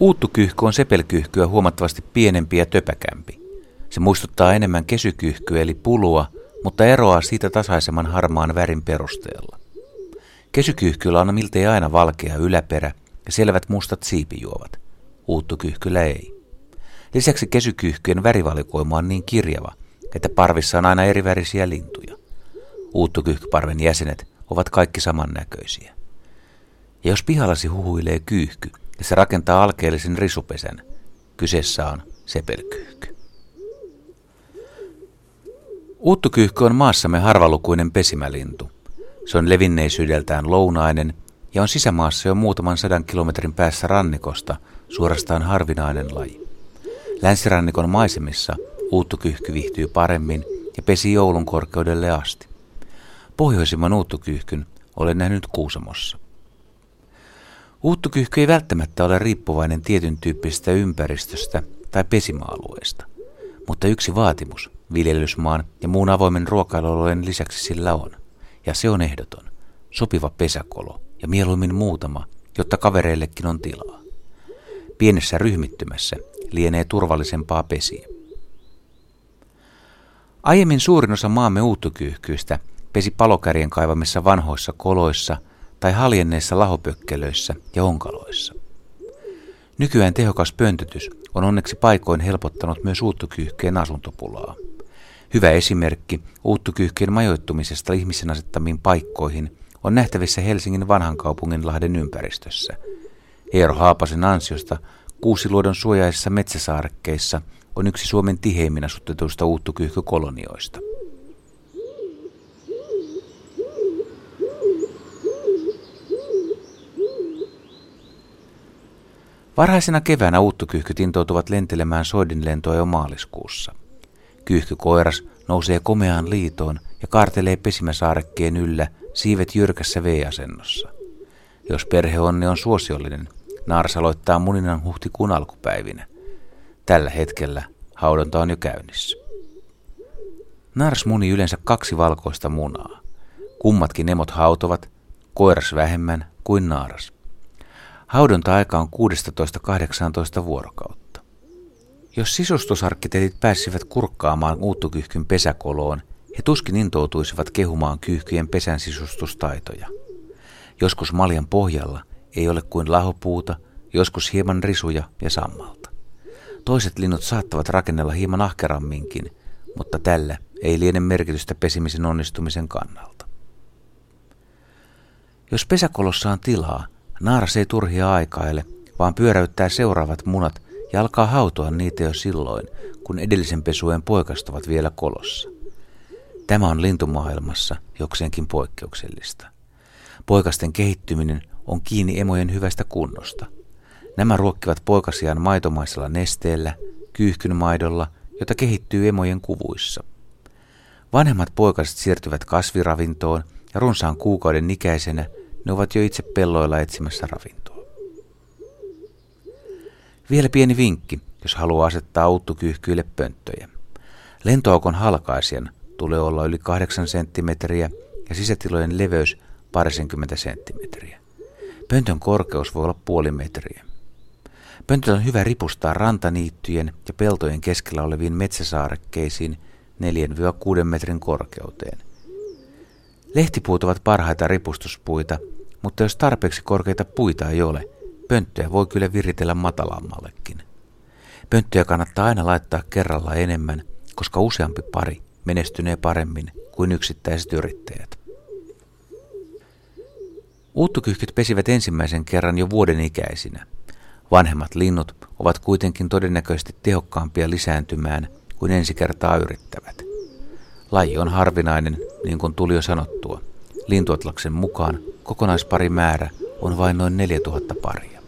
Uuttukyyhky on sepelkyyhkyä huomattavasti pienempi ja töpäkämpi. Se muistuttaa enemmän kesykyyhkyä eli pulua, mutta eroaa siitä tasaisemman harmaan värin perusteella. Kesykyyhkyllä on miltei aina valkea yläperä ja selvät mustat siipijuovat. Uuttukyyhkyllä ei. Lisäksi kesykyyhkyjen värivalikoima on niin kirjava, että parvissa on aina eri värisiä lintuja. Uuttukyyhkyparven jäsenet ovat kaikki samannäköisiä. Ja jos pihallasi huhuilee kyyhky ja se rakentaa alkeellisen risupesän, kyseessä on sepelkyyhky. Uuttukyyhky on maassamme harvalukuinen pesimälintu. Se on levinneisyydeltään lounainen ja on sisämaassa jo muutaman sadan kilometrin päässä rannikosta suorastaan harvinainen laji. Länsirannikon maisemissa uuttukyyhky viihtyy paremmin ja pesi joulun korkeudelle asti. Pohjoisimman uuttukyyhkyn olen nähnyt Kuusamossa. Uuttukyyhky ei välttämättä ole riippuvainen tietyn tyyppisestä ympäristöstä tai pesimaalueesta, mutta yksi vaatimus viljelysmaan ja muun avoimen ruokailualueen lisäksi sillä on, ja se on ehdoton, sopiva pesäkolo ja mieluummin muutama, jotta kavereillekin on tilaa. Pienessä ryhmittymässä lienee turvallisempaa pesiä. Aiemmin suurin osa maamme uuttukyyhkyistä pesi palokärjen kaivamissa vanhoissa koloissa haljenneissa lahopökkelöissä ja onkaloissa. Nykyään tehokas pöntötys on onneksi paikoin helpottanut myös uuttukyyhkeen asuntopulaa. Hyvä esimerkki uuttukyyhkeen majoittumisesta ihmisen asettamiin paikkoihin on nähtävissä Helsingin vanhan kaupungin Lahden ympäristössä. Eero Haapasen ansiosta Kuusiluodon suojaisissa metsäsaarekkeissa on yksi Suomen tiheimmin asutetuista uuttukyyhkykolonioista. Varhaisena keväänä uuttukyyhkyt intoutuvat lentelemään soidinlentoa jo maaliskuussa. Kyyhkykoiras nousee komeaan liitoon ja kaartelee pesimäsaarekkeen yllä siivet jyrkässä V-asennossa. Jos perheonni on suosiollinen, Naars aloittaa muninnan huhtikuun alkupäivinä. Tällä hetkellä haudonta on jo käynnissä. Nars muni yleensä kaksi valkoista munaa. Kummatkin emot hautovat, koiras vähemmän kuin naaras. Haudonta-aika on 16-18 vuorokautta. Jos sisustusarkkiteetit pääsivät kurkkaamaan uuttukyhkyn pesäkoloon, he tuskin intoutuisivat kehumaan kyyhkyjen pesän sisustustaitoja. Joskus maljan pohjalla ei ole kuin lahopuuta, joskus hieman risuja ja sammalta. Toiset linnut saattavat rakennella hieman ahkeramminkin, mutta tällä ei liene merkitystä pesimisen onnistumisen kannalta. Jos pesäkolossa on tilaa, naaras ei turhia aikaile, vaan pyöräyttää seuraavat munat ja alkaa hautoa niitä jo silloin, kun edellisen pesujen poikastuvat vielä kolossa. Tämä on lintumaailmassa jokseenkin poikkeuksellista. Poikasten kehittyminen on kiinni emojen hyvästä kunnosta. Nämä ruokkivat poikasiaan maitomaisella nesteellä, kyyhkynmaidolla, jota kehittyy emojen kuvuissa. Vanhemmat poikaset siirtyvät kasviravintoon ja runsaan kuukauden ikäisenä ne ovat jo itse pelloilla etsimässä ravintoa. Vielä pieni vinkki, jos haluaa asettaa uuttukyyhkyille pönttöjä. Lentoaukon halkaisijan tulee olla yli 8 senttimetriä ja sisätilojen leveys parisenkymmentä senttimetriä. Pöntön korkeus voi olla puoli metriä. Pöntöt on hyvä ripustaa rantaniittyjen ja peltojen keskellä oleviin metsäsaarekkeisiin 4-6 metrin korkeuteen. Lehtipuut ovat parhaita ripustuspuita, mutta jos tarpeeksi korkeita puita ei ole, pönttöjä voi kyllä viritellä matalammallekin. Pönttöjä kannattaa aina laittaa kerralla enemmän, koska useampi pari menestynee paremmin kuin yksittäiset yrittäjät. Uuttukyyhkyt pesivät ensimmäisen kerran jo vuoden ikäisinä. Vanhemmat linnut ovat kuitenkin todennäköisesti tehokkaampia lisääntymään kuin ensi kertaa yrittävät. Laji on harvinainen, niin kuin tuli jo sanottua. Lintuatlaksen mukaan kokonaisparimäärä on vain noin 4000 paria.